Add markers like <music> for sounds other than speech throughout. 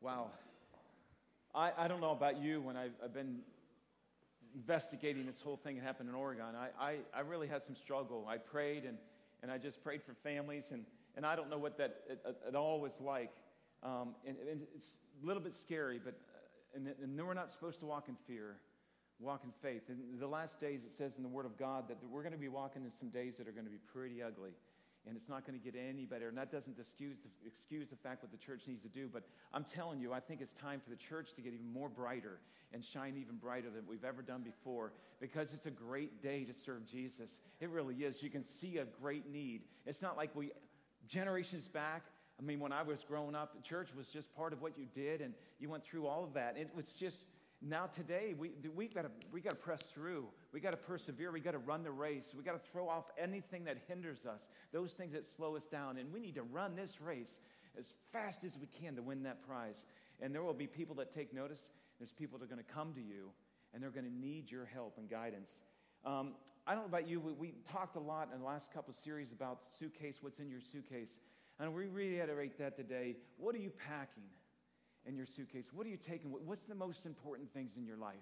Wow. I, I don't know about you when I've, I've been investigating this whole thing that happened in Oregon. I, I, I really had some struggle. I prayed and, and I just prayed for families, and, and I don't know what that at, at all was like. Um, and, and, it's a little bit scary, but uh, and, and we're not supposed to walk in fear, walk in faith. In the last days, it says in the Word of God that we're going to be walking in some days that are going to be pretty ugly and it's not going to get any better. And that doesn't excuse the, excuse the fact what the church needs to do. But I'm telling you, I think it's time for the church to get even more brighter and shine even brighter than we've ever done before because it's a great day to serve Jesus. It really is. You can see a great need. It's not like we, generations back, I mean, when I was growing up, church was just part of what you did, and you went through all of that. It was just now today we we got to we got to press through. We got to persevere. We got to run the race. We got to throw off anything that hinders us, those things that slow us down, and we need to run this race as fast as we can to win that prize. And there will be people that take notice. There's people that are going to come to you, and they're going to need your help and guidance. Um, I don't know about you. We, we, talked a lot in the last couple series about suitcase. What's in your suitcase? And we reiterate that today. What are you packing? In your suitcase? What are you taking? What's the most important things in your life?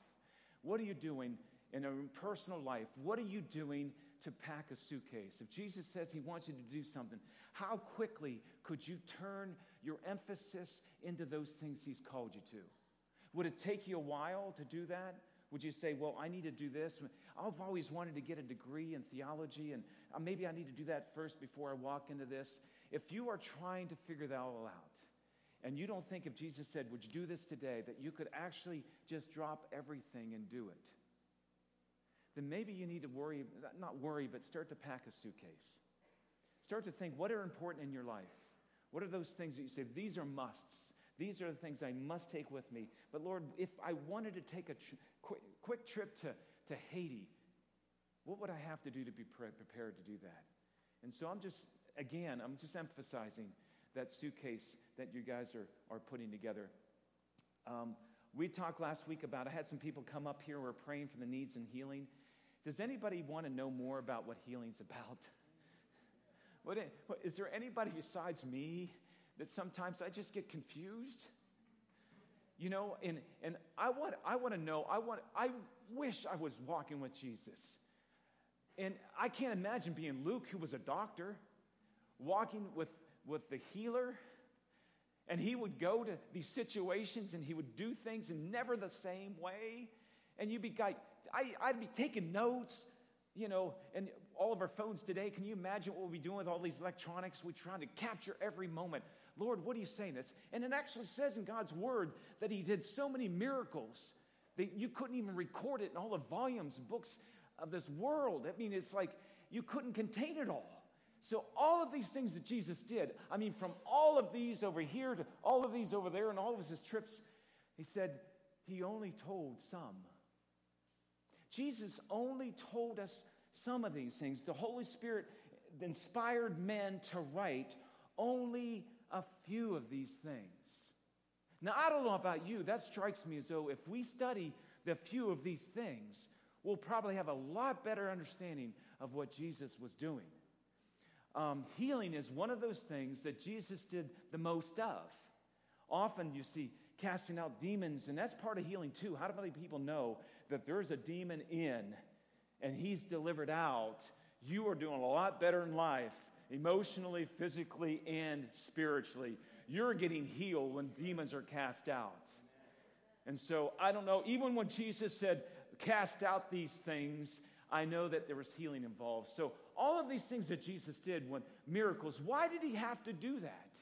What are you doing in a personal life? What are you doing to pack a suitcase? If Jesus says he wants you to do something, how quickly could you turn your emphasis into those things he's called you to? Would it take you a while to do that? Would you say, Well, I need to do this? I've always wanted to get a degree in theology, and uh, maybe I need to do that first before I walk into this. If you are trying to figure that all out, and you don't think if Jesus said, Would you do this today, that you could actually just drop everything and do it, then maybe you need to worry, not worry, but start to pack a suitcase. Start to think, what are important in your life? What are those things that you say, these are musts? These are the things I must take with me. But Lord, if I wanted to take a tr- quick, quick trip to, to Haiti, what would I have to do to be pre- prepared to do that? And so I'm just, again, I'm just emphasizing that suitcase that you guys are, are putting together. Um, we talked last week about, I had some people come up here we're praying for the needs and healing. Does anybody want to know more about what healing's about? <laughs> What, is there anybody besides me that sometimes I just get confused? You know, and, and I, want, I want to know, I, want, I wish I was walking with Jesus. And I can't imagine being Luke, who was a doctor, walking with with the healer. And he would go to these situations and he would do things in never the same way. And you'd be like, I, I'd be taking notes, you know, and all of our phones today. Can you imagine what we'll be doing with all these electronics? We're trying to capture every moment. Lord, what are you saying? This? And it actually says in God's word that he did so many miracles that you couldn't even record it in all the volumes and books of this world. I mean, it's like you couldn't contain it all. So, all of these things that Jesus did, I mean, from all of these over here to all of these over there and all of his trips, he said he only told some. Jesus only told us some of these things. The Holy Spirit inspired men to write only a few of these things. Now, I don't know about you, that strikes me as though if we study the few of these things, we'll probably have a lot better understanding of what Jesus was doing um, healing is one of those things that Jesus did the most of. Often you see casting out demons, and that's part of healing too. How do many people know that there's a demon in and he's delivered out? You are doing a lot better in life, emotionally, physically, and spiritually. You're getting healed when demons are cast out. And so I don't know, even when Jesus said, cast out these things, I know that there was healing involved. So all of these things that Jesus did when miracles, why did he have to do that?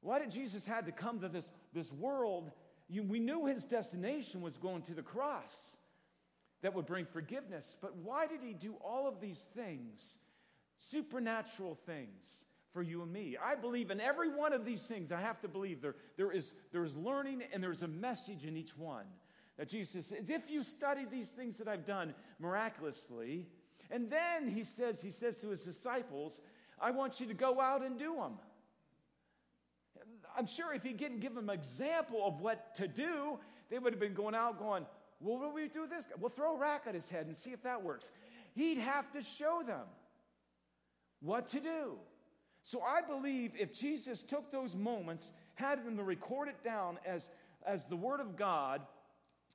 Why did Jesus had to come to this, this world? You, we knew his destination was going to the cross that would bring forgiveness, but why did he do all of these things, supernatural things? for you and me. I believe in every one of these things. I have to believe there, there, is, there is learning and there's a message in each one. That Jesus if you study these things that I've done miraculously, and then he says, he says to his disciples, I want you to go out and do them. I'm sure if he didn't give them an example of what to do, they would have been going out going, well, what do we do this? We'll throw a rack at his head and see if that works. He'd have to show them what to do. So I believe if Jesus took those moments had them to record it down as, as the Word of God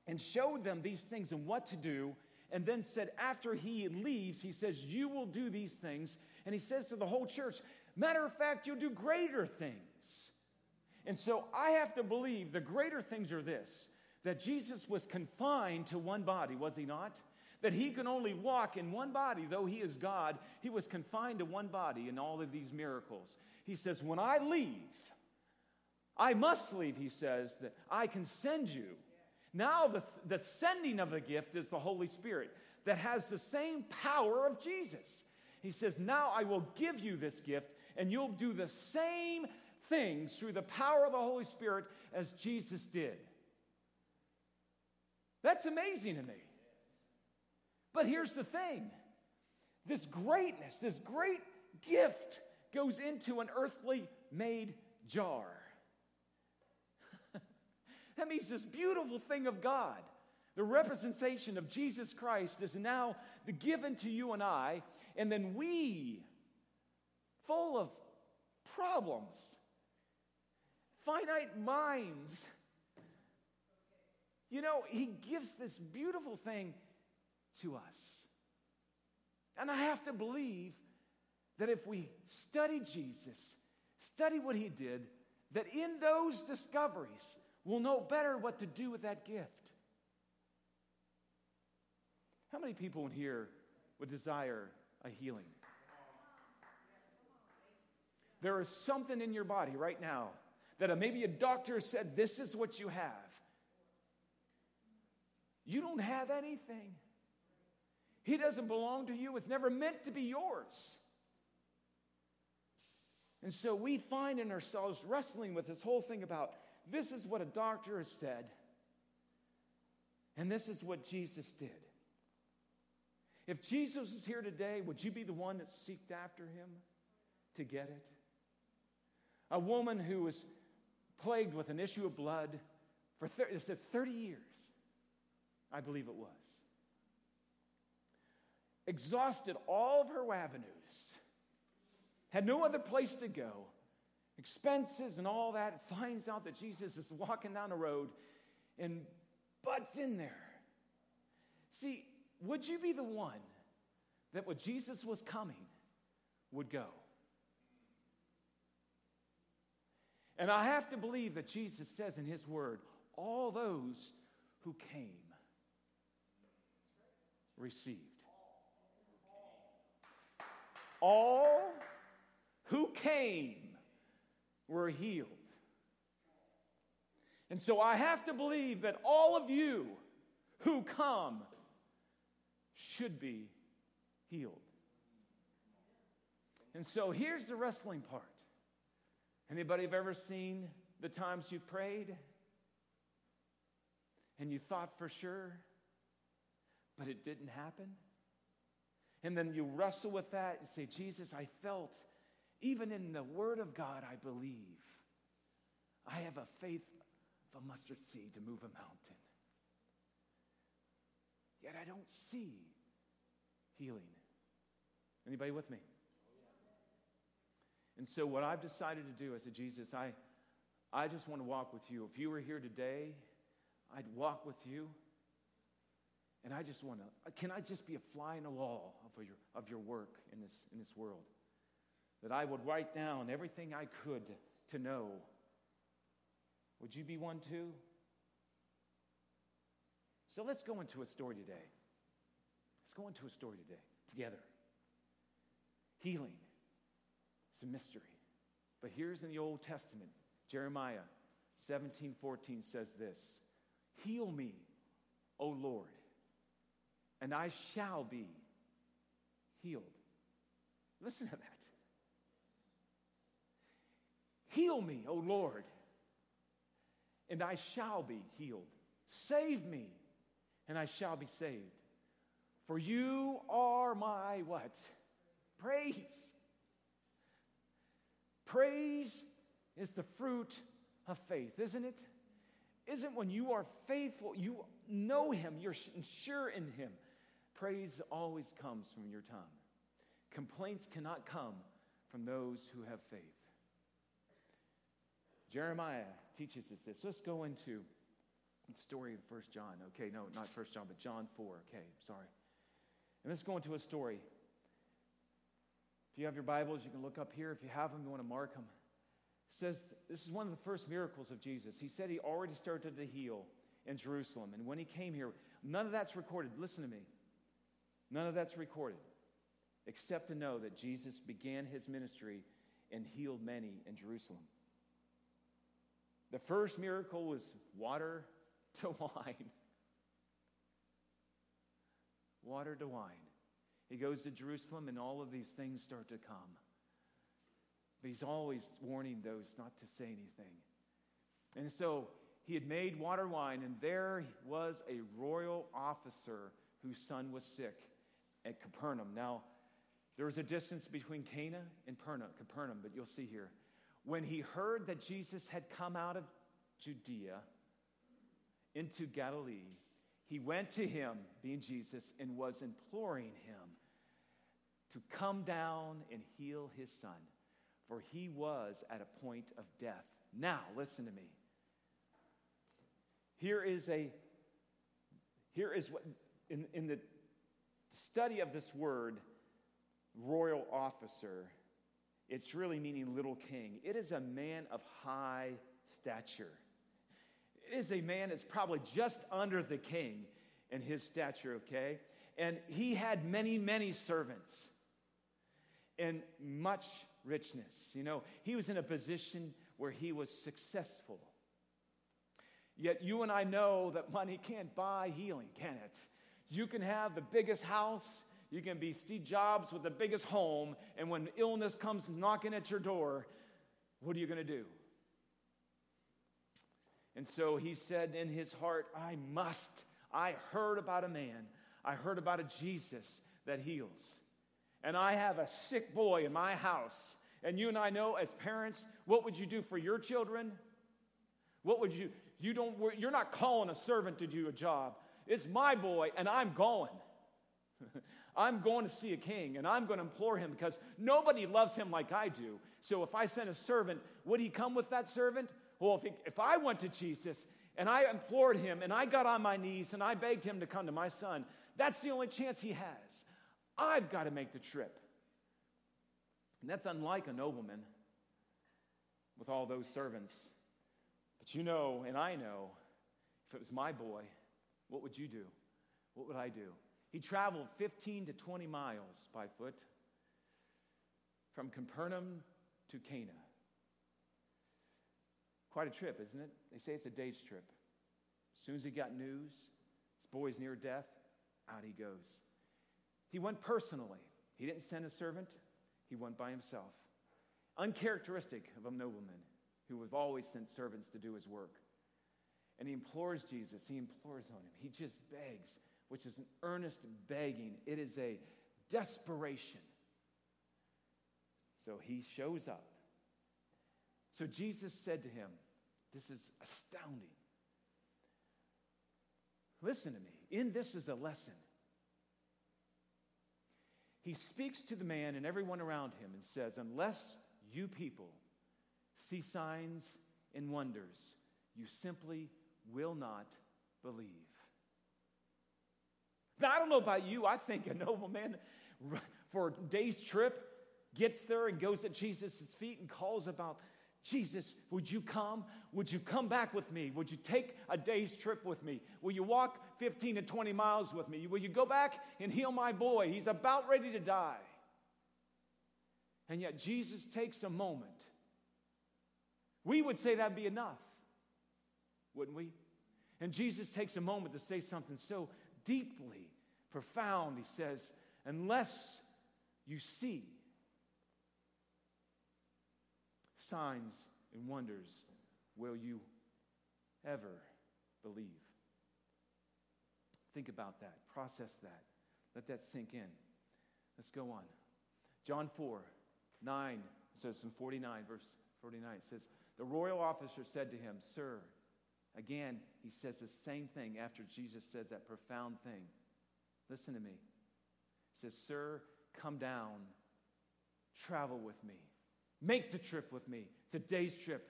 and showed them these things and what to do. And then said, after he leaves, he says, You will do these things. And he says to the whole church, Matter of fact, you'll do greater things. And so I have to believe the greater things are this that Jesus was confined to one body, was he not? That he can only walk in one body, though he is God, he was confined to one body in all of these miracles. He says, When I leave, I must leave, he says, that I can send you. Now, the, the sending of the gift is the Holy Spirit that has the same power of Jesus. He says, Now I will give you this gift, and you'll do the same things through the power of the Holy Spirit as Jesus did. That's amazing to me. But here's the thing this greatness, this great gift goes into an earthly made jar. That means this beautiful thing of God, the representation of Jesus Christ, is now the given to you and I, and then we, full of problems, finite minds, you know, he gives this beautiful thing to us. And I have to believe that if we study Jesus, study what he did, that in those discoveries, we'll know better what to do with that gift. How many people in here would desire a healing? There is something in your body right now that maybe a doctor said, This is what you have. You don't have anything. He doesn't belong to you. It's never meant to be yours. And so we find in ourselves wrestling with this whole thing about this is what a doctor has said, and this is what Jesus did. If Jesus is here today, would you be the one that seeked after him to get it? A woman who was plagued with an issue of blood for 30, 30 years, I believe it was exhausted all of her avenues, had no other place to go, expenses and all that, finds out that Jesus is walking down the road and butts in there. See, would you be the one that when Jesus was coming would go? And I have to believe that Jesus says in his word, all those who came received all who came were healed. And so I have to believe that all of you who come should be healed. And so here's the wrestling part. Anybody have ever seen the times you prayed and you thought for sure, but it didn't happen? And then you wrestle with that and say, Jesus, I felt, even in the Word of God, I believe. I have a faith of a mustard seed to move a mountain. Yet I don't see healing. Anybody with me? And so what I've decided to do, I said, Jesus, I, I just want to walk with you. If you were here today, I'd walk with you. And I just want to, can I just be a fly in the wall of your, of your work in this, in this world? That I would write down everything I could to know. Would you be one too? So let's go into a story today. Let's go into a story today together. Healing. It's a mystery. But here's in the Old Testament, Jeremiah 17 14 says this Heal me, O Lord and I shall be healed. Listen to that. Heal me, O Lord, and I shall be healed. Save me, and I shall be saved. For you are my what? Praise. Praise is the fruit of faith, isn't it? Isn't when you are faithful, you know Him, you're sure in Him. Praise always comes from your tongue. Complaints cannot come from those who have faith. Jeremiah teaches us this. Let's go into the story of First John. Okay, no, not First John, but John 4. Okay, sorry. And let's go into a story. If you have your Bibles, you can look up here. If you have them, you want to mark them. It says this is one of the first miracles of Jesus. He said he already started to heal in Jerusalem. And when he came here, none of that's recorded. Listen to me. None of that's recorded, except to know that Jesus began his ministry and healed many in Jerusalem. The first miracle was water <laughs> to wine. water to wine. He goes to Jerusalem, and all of these things start to come. But he's always warning those not to say anything. And so he had made water wine, and there was a royal officer whose son was sick at Capernaum. Now, there was a distance between Cana and Capernaum, but you'll see here. When he heard that Jesus had come out of Judea into Galilee, he went to him, being Jesus, and was imploring him to come down and heal his son, for he was at a point of death. Now, listen to me. Here is a here is what in, in the study of this word, royal officer, it's really meaning little king. It is a man of high stature. It is a man that's probably just under the king in his stature, okay? And he had many, many servants and much richness. You know, he was in a position where he was successful. Yet you and I know that money can't buy healing, can it? You can have the biggest house, you can be Steve Jobs with the biggest home, and when illness comes knocking at your door, what are you going to do? And so he said in his heart, I must. I heard about a man, I heard about a Jesus that heals. And I have a sick boy in my house. And you and I know as parents, what would you do for your children? What would you you don't you're not calling a servant to do a job. It's my boy and I'm going. <laughs> I'm going to see a king and I'm going to implore him because nobody loves him like I do. So if I sent a servant, would he come with that servant? Well, if, he, if I went to Jesus and I implored him and I got on my knees and I begged him to come to my son, that's the only chance he has. I've got to make the trip. And that's unlike a nobleman with all those servants. But you know, and I know, if it was my boy, what would you do? What would I do? He traveled 15 to 20 miles by foot from Capernaum to Cana. Quite a trip, isn't it? They say it's a day's trip. As soon as he got news, his boy's near death, out he goes. He went personally. He didn't send a servant, he went by himself. Uncharacteristic of a nobleman who would always sent servants to do his work. And he implores Jesus, he implores on him. He just begs, which is an earnest begging, it is a desperation. So he shows up. So Jesus said to him, This is astounding. Listen to me. In this is a lesson. He speaks to the man and everyone around him and says, Unless you people see signs and wonders, you simply will not believe. Now, I don't know about you. I think a nobleman for a day's trip gets there and goes at Jesus' feet and calls about Jesus, would you come? Would you come back with me? Would you take a day's trip with me? Will you walk 15 to 20 miles with me? Will you go back and heal my boy? He's about ready to die. And yet, Jesus takes a moment. We would say that'd be enough, wouldn't we? And Jesus takes a moment to say something so deeply profound. He says, Unless you see signs and wonders will you ever believe? Think about that. Process that. Let that sink in. Let's go on. John 4, 9 says in 49, verse 49, it says, The royal officer said to him, Sir, again, he says the same thing after Jesus says that profound thing. Listen to me. He says, Sir, come down, travel with me. Make the trip with me. It's a day's trip.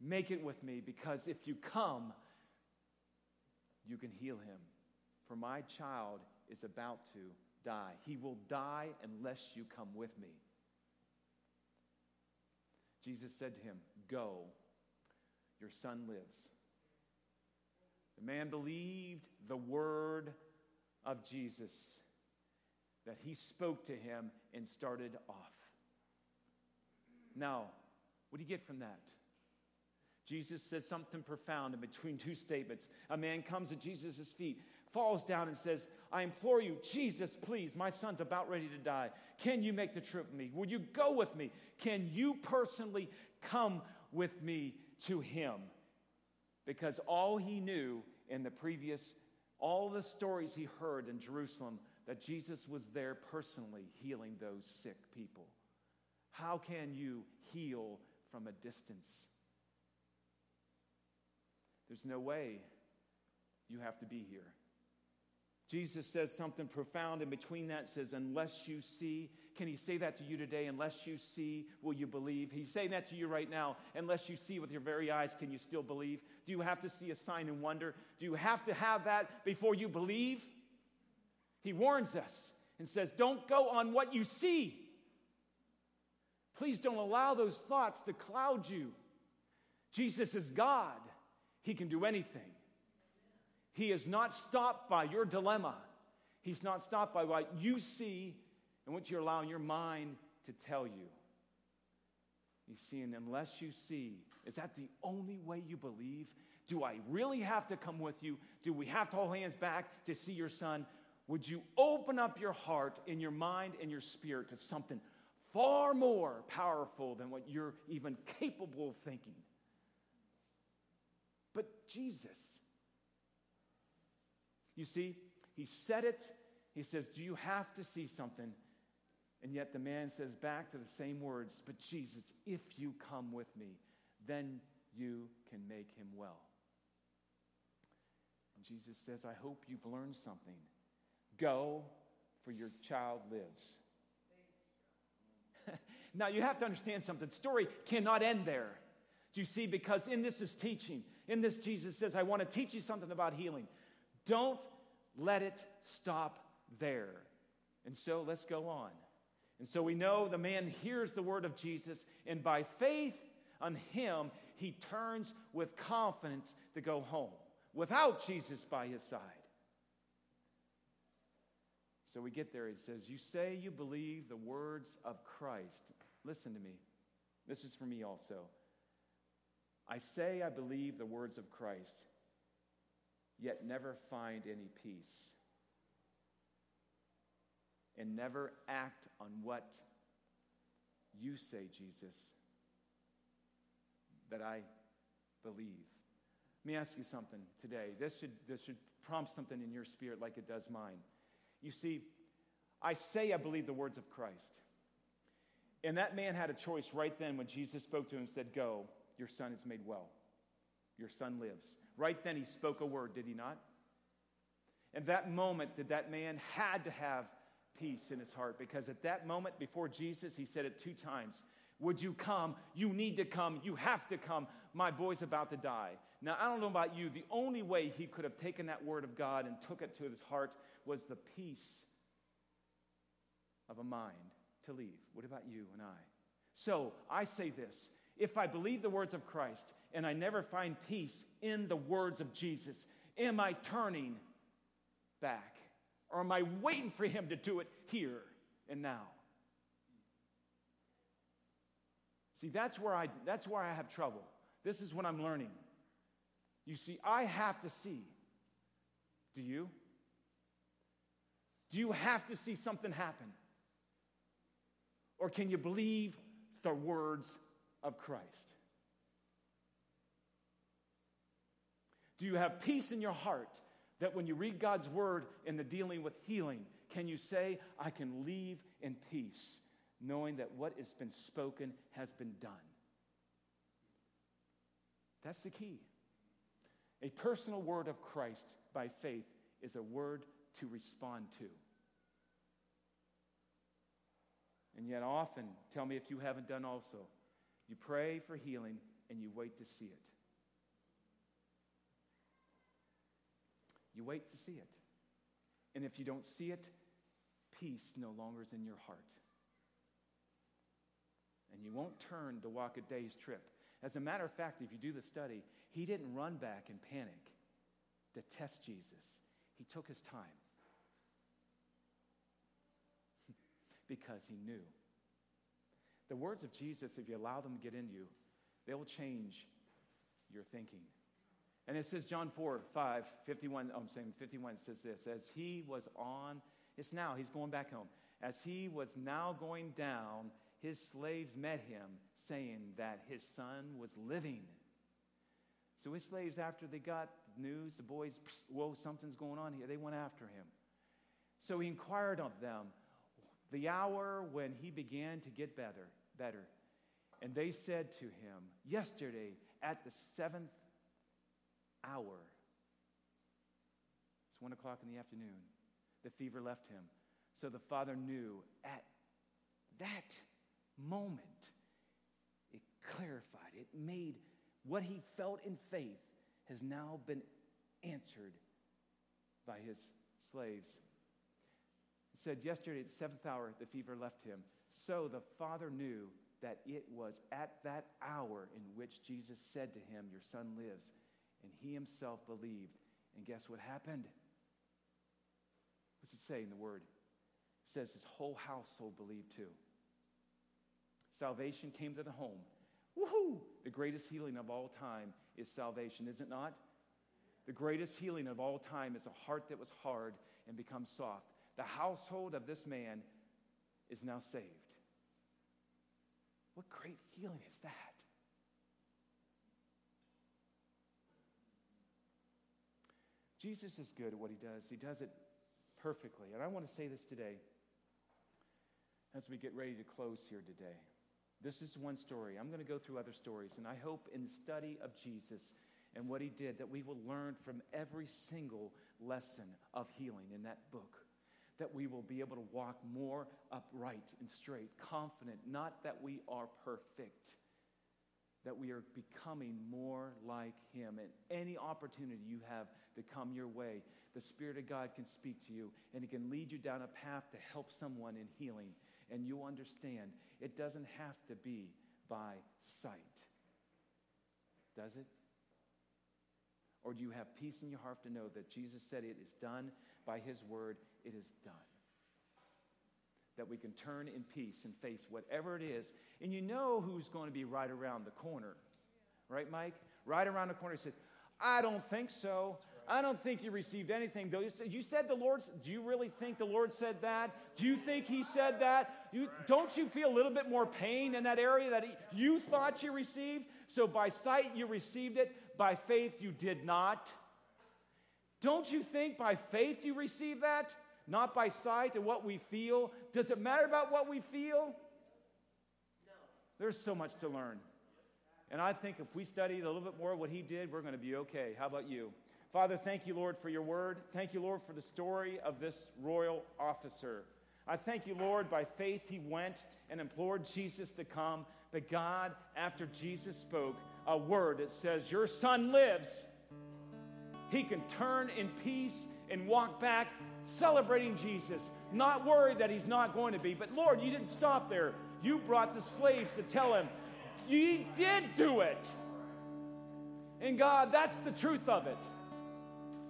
Make it with me because if you come, you can heal him. For my child is about to die. He will die unless you come with me. Jesus said to him, Go, your son lives. The man believed the word of Jesus that he spoke to him and started off. Now, what do you get from that? Jesus says something profound in between two statements. A man comes at Jesus' feet, falls down, and says, I implore you, Jesus, please, my son's about ready to die. Can you make the trip with me? Will you go with me? Can you personally come with me to him? Because all he knew in the previous, all the stories he heard in Jerusalem, that Jesus was there personally healing those sick people. How can you heal from a distance? There's no way you have to be here. Jesus says something profound in between that says, Unless you see, can he say that to you today? Unless you see, will you believe? He's saying that to you right now. Unless you see with your very eyes, can you still believe? Do you have to see a sign and wonder? Do you have to have that before you believe? He warns us and says, Don't go on what you see. Please don't allow those thoughts to cloud you. Jesus is God. He can do anything. He is not stopped by your dilemma. He's not stopped by what you see and what you're allowing your mind to tell you. He's saying, unless you see, is that the only way you believe? Do I really have to come with you? Do we have to hold hands back to see your son? Would you open up your heart and your mind and your spirit to something far more powerful than what you're even capable of thinking? but Jesus. You see, he said it. He says, Do you have to see something? And yet the man says back to the same words, But Jesus, if you come with me, then you can make him well. And Jesus says, I hope you've learned something. Go, for your child lives. <laughs> now you have to understand something. Story cannot end there. Do you see? Because in this is teaching. In this, Jesus says, I want to teach you something about healing. Don't let it stop there. And so let's go on. And so we know the man hears the word of Jesus, and by faith on him, he turns with confidence to go home without Jesus by his side. So we get there. He says, You say you believe the words of Christ. Listen to me. This is for me also. I say I believe the words of Christ, yet never find any peace, and never act on what you say, Jesus, that I believe. Let me ask you something today. This should, this should prompt something in your spirit like it does mine. You see, I say I believe the words of Christ. And that man had a choice right then when Jesus spoke to him and said, Go. Your son is made well. Your son lives. Right then, he spoke a word, did he not? And that moment, did that man had to have peace in his heart because at that moment before Jesus, he said it two times Would you come? You need to come. You have to come. My boy's about to die. Now, I don't know about you. The only way he could have taken that word of God and took it to his heart was the peace of a mind to leave. What about you and I? So I say this if I believe the words of Christ and I never find peace in the words of Jesus, am I turning back? Or am I waiting for him to do it here and now? See, that's where I, that's where I have trouble. This is what I'm learning. You see, I have to see. Do you? Do you have to see something happen? Or can you believe the words of Christ? Do you have peace in your heart that when you read God's word in the dealing with healing, can you say, I can leave in peace, knowing that what has been spoken has been done? That's the key. A personal word of Christ by faith is a word to respond to. And yet, often, tell me if you haven't done also, you pray for healing and you wait to see it. You wait to see it. And if you don't see it, peace no longer is in your heart. And you won't turn to walk a day's trip. As a matter of fact, if you do the study, he didn't run back in panic to test Jesus. He took his time <laughs> because he knew. The words of Jesus, if you allow them to get into you, they will change your thinking. And it says, John 4, 5, 51, oh, I'm saying 51 says this, as he was on, it's now, he's going back home. As he was now going down, his slaves met him, saying that his son was living. So his slaves, after they got news, the boys, whoa, something's going on here, they went after him. So he inquired of them the hour when he began to get better, better. And they said to him, Yesterday at the seventh hour, it's one o'clock in the afternoon, the fever left him. So the father knew at that moment, it clarified, it made what he felt in faith has now been answered by his slaves. It said, Yesterday at the seventh hour, the fever left him. So the father knew that it was at that hour in which Jesus said to him, Your son lives. And he himself believed. And guess what happened? What's it say in the word? It says his whole household believed too. Salvation came to the home. Woohoo! The greatest healing of all time is salvation, is it not? The greatest healing of all time is a heart that was hard and becomes soft. The household of this man is now saved. What great healing is that? Jesus is good at what he does. He does it perfectly. And I want to say this today as we get ready to close here today. This is one story. I'm going to go through other stories, and I hope in the study of Jesus and what he did that we will learn from every single lesson of healing in that book. That we will be able to walk more upright and straight, confident, not that we are perfect, that we are becoming more like him. And any opportunity you have to come your way, the Spirit of God can speak to you and He can lead you down a path to help someone in healing. And you'll understand it doesn't have to be by sight. Does it? Or do you have peace in your heart to know that Jesus said it is done by His word, it is done? That we can turn in peace and face whatever it is. And you know who's going to be right around the corner. Right, Mike? Right around the corner. He said, I don't think so. I don't think you received anything. Though you said the Lord. Do you really think the Lord said that? Do you think He said that? You, don't you feel a little bit more pain in that area that he, you thought you received? So by sight you received it, by faith you did not. Don't you think by faith you received that? Not by sight and what we feel. Does it matter about what we feel? No. There's so much to learn. And I think if we study a little bit more what he did, we're going to be okay. How about you? Father, thank you, Lord, for your word. Thank you, Lord, for the story of this royal officer. I thank you, Lord, by faith he went and implored Jesus to come. But God, after Jesus spoke a word that says, Your son lives, he can turn in peace and walk back celebrating Jesus, not worried that he's not going to be. But Lord, you didn't stop there. You brought the slaves to tell him, You did do it. And God, that's the truth of it.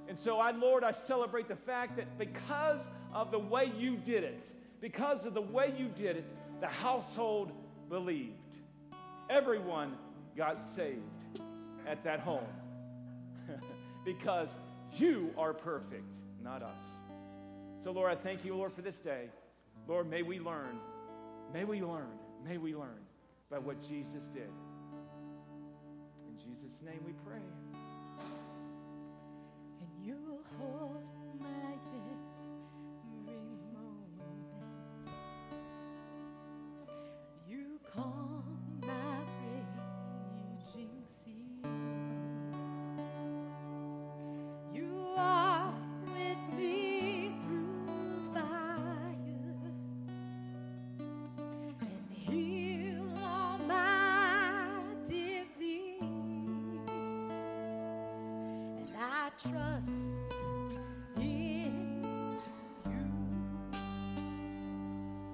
And so, I, Lord, I celebrate the fact that because of the way you did it, because of the way you did it, the household believed. Everyone got saved at that home <laughs> because you are perfect, not us. So, Lord, I thank you, Lord, for this day. Lord, may we learn, may we learn, may we learn by what Jesus did. In Jesus' name we pray.